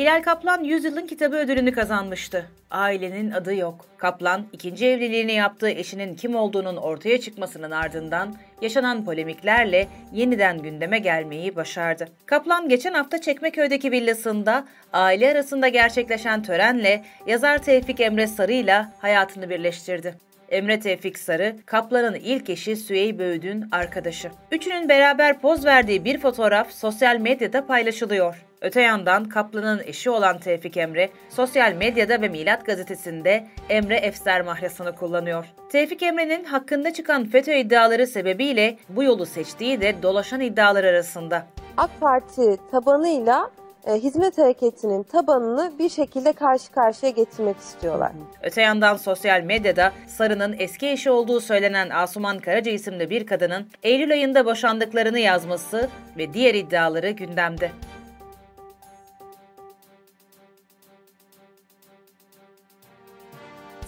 Hilal Kaplan Yüzyılın Kitabı ödülünü kazanmıştı. Ailenin adı yok. Kaplan, ikinci evliliğini yaptığı eşinin kim olduğunun ortaya çıkmasının ardından yaşanan polemiklerle yeniden gündeme gelmeyi başardı. Kaplan geçen hafta Çekmeköy'deki villasında aile arasında gerçekleşen törenle yazar Tevfik Emre Sarı ile hayatını birleştirdi. Emre Tevfik Sarı, Kaplan'ın ilk eşi Süheyb Öğüd'ün arkadaşı. Üçünün beraber poz verdiği bir fotoğraf sosyal medyada paylaşılıyor. Öte yandan Kaplan'ın eşi olan Tevfik Emre, sosyal medyada ve Milat gazetesinde Emre Efser mahlasını kullanıyor. Tevfik Emre'nin hakkında çıkan FETÖ iddiaları sebebiyle bu yolu seçtiği de dolaşan iddialar arasında. AK Parti tabanıyla e, hizmet hareketinin tabanını bir şekilde karşı karşıya getirmek istiyorlar. Öte yandan sosyal medyada Sarı'nın eski eşi olduğu söylenen Asuman Karaca isimli bir kadının Eylül ayında boşandıklarını yazması ve diğer iddiaları gündemde.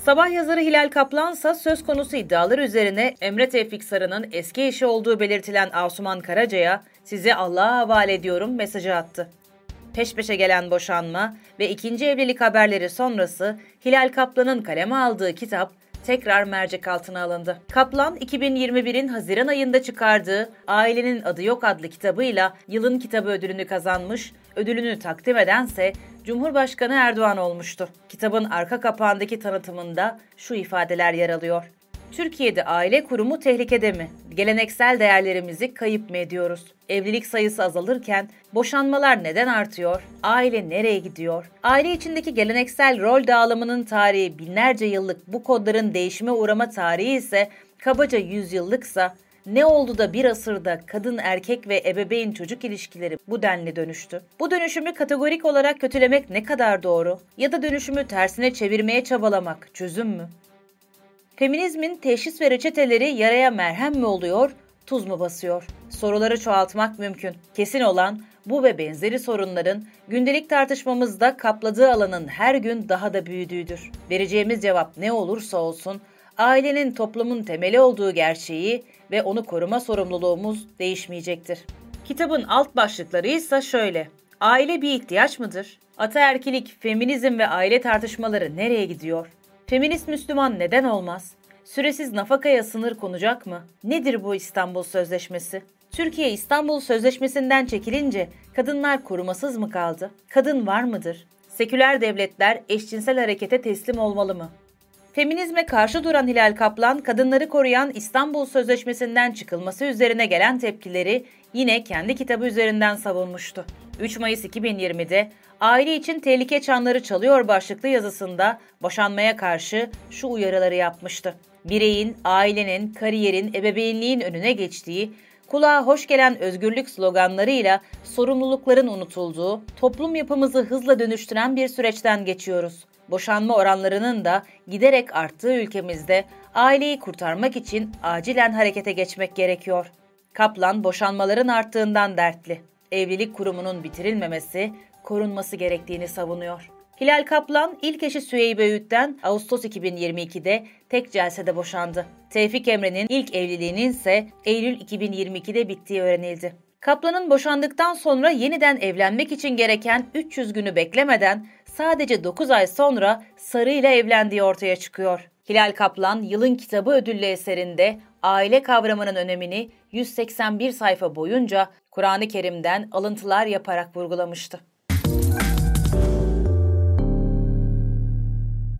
Sabah yazarı Hilal Kaplansa söz konusu iddialar üzerine Emre Tevfik Sarı'nın eski eşi olduğu belirtilen Asuman Karaca'ya sizi Allah'a havale ediyorum mesajı attı. Peş peşe gelen boşanma ve ikinci evlilik haberleri sonrası Hilal Kaplan'ın kaleme aldığı kitap tekrar mercek altına alındı. Kaplan 2021'in Haziran ayında çıkardığı Ailenin Adı Yok adlı kitabıyla yılın kitabı ödülünü kazanmış, ödülünü takdim edense Cumhurbaşkanı Erdoğan olmuştu. Kitabın arka kapağındaki tanıtımında şu ifadeler yer alıyor. Türkiye'de aile kurumu tehlikede mi? Geleneksel değerlerimizi kayıp mı ediyoruz? Evlilik sayısı azalırken boşanmalar neden artıyor? Aile nereye gidiyor? Aile içindeki geleneksel rol dağılımının tarihi binlerce yıllık bu kodların değişime uğrama tarihi ise kabaca yüzyıllıksa ne oldu da bir asırda kadın erkek ve ebeveyn çocuk ilişkileri bu denli dönüştü? Bu dönüşümü kategorik olarak kötülemek ne kadar doğru? Ya da dönüşümü tersine çevirmeye çabalamak çözüm mü? Feminizmin teşhis ve reçeteleri yaraya merhem mi oluyor, tuz mu basıyor? Soruları çoğaltmak mümkün. Kesin olan bu ve benzeri sorunların gündelik tartışmamızda kapladığı alanın her gün daha da büyüdüğüdür. Vereceğimiz cevap ne olursa olsun ailenin toplumun temeli olduğu gerçeği ve onu koruma sorumluluğumuz değişmeyecektir. Kitabın alt başlıkları ise şöyle. Aile bir ihtiyaç mıdır? Ataerkilik, feminizm ve aile tartışmaları nereye gidiyor? Feminist Müslüman neden olmaz? Süresiz nafakaya sınır konacak mı? Nedir bu İstanbul Sözleşmesi? Türkiye İstanbul Sözleşmesi'nden çekilince kadınlar korumasız mı kaldı? Kadın var mıdır? Seküler devletler eşcinsel harekete teslim olmalı mı? Feminizme karşı duran Hilal Kaplan, kadınları koruyan İstanbul Sözleşmesi'nden çıkılması üzerine gelen tepkileri yine kendi kitabı üzerinden savunmuştu. 3 Mayıs 2020'de Aile için tehlike çanları çalıyor başlıklı yazısında boşanmaya karşı şu uyarıları yapmıştı. Bireyin, ailenin, kariyerin, ebeveynliğin önüne geçtiği, kulağa hoş gelen özgürlük sloganlarıyla sorumlulukların unutulduğu, toplum yapımızı hızla dönüştüren bir süreçten geçiyoruz. Boşanma oranlarının da giderek arttığı ülkemizde aileyi kurtarmak için acilen harekete geçmek gerekiyor. Kaplan boşanmaların arttığından dertli. Evlilik kurumunun bitirilmemesi, korunması gerektiğini savunuyor. Hilal Kaplan ilk eşi Süheyb Öğüt'ten Ağustos 2022'de tek celsede boşandı. Tevfik Emre'nin ilk evliliğinin ise Eylül 2022'de bittiği öğrenildi. Kaplan'ın boşandıktan sonra yeniden evlenmek için gereken 300 günü beklemeden sadece 9 ay sonra Sarı ile evlendiği ortaya çıkıyor. Hilal Kaplan yılın kitabı ödüllü eserinde aile kavramının önemini 181 sayfa boyunca Kur'an-ı Kerim'den alıntılar yaparak vurgulamıştı.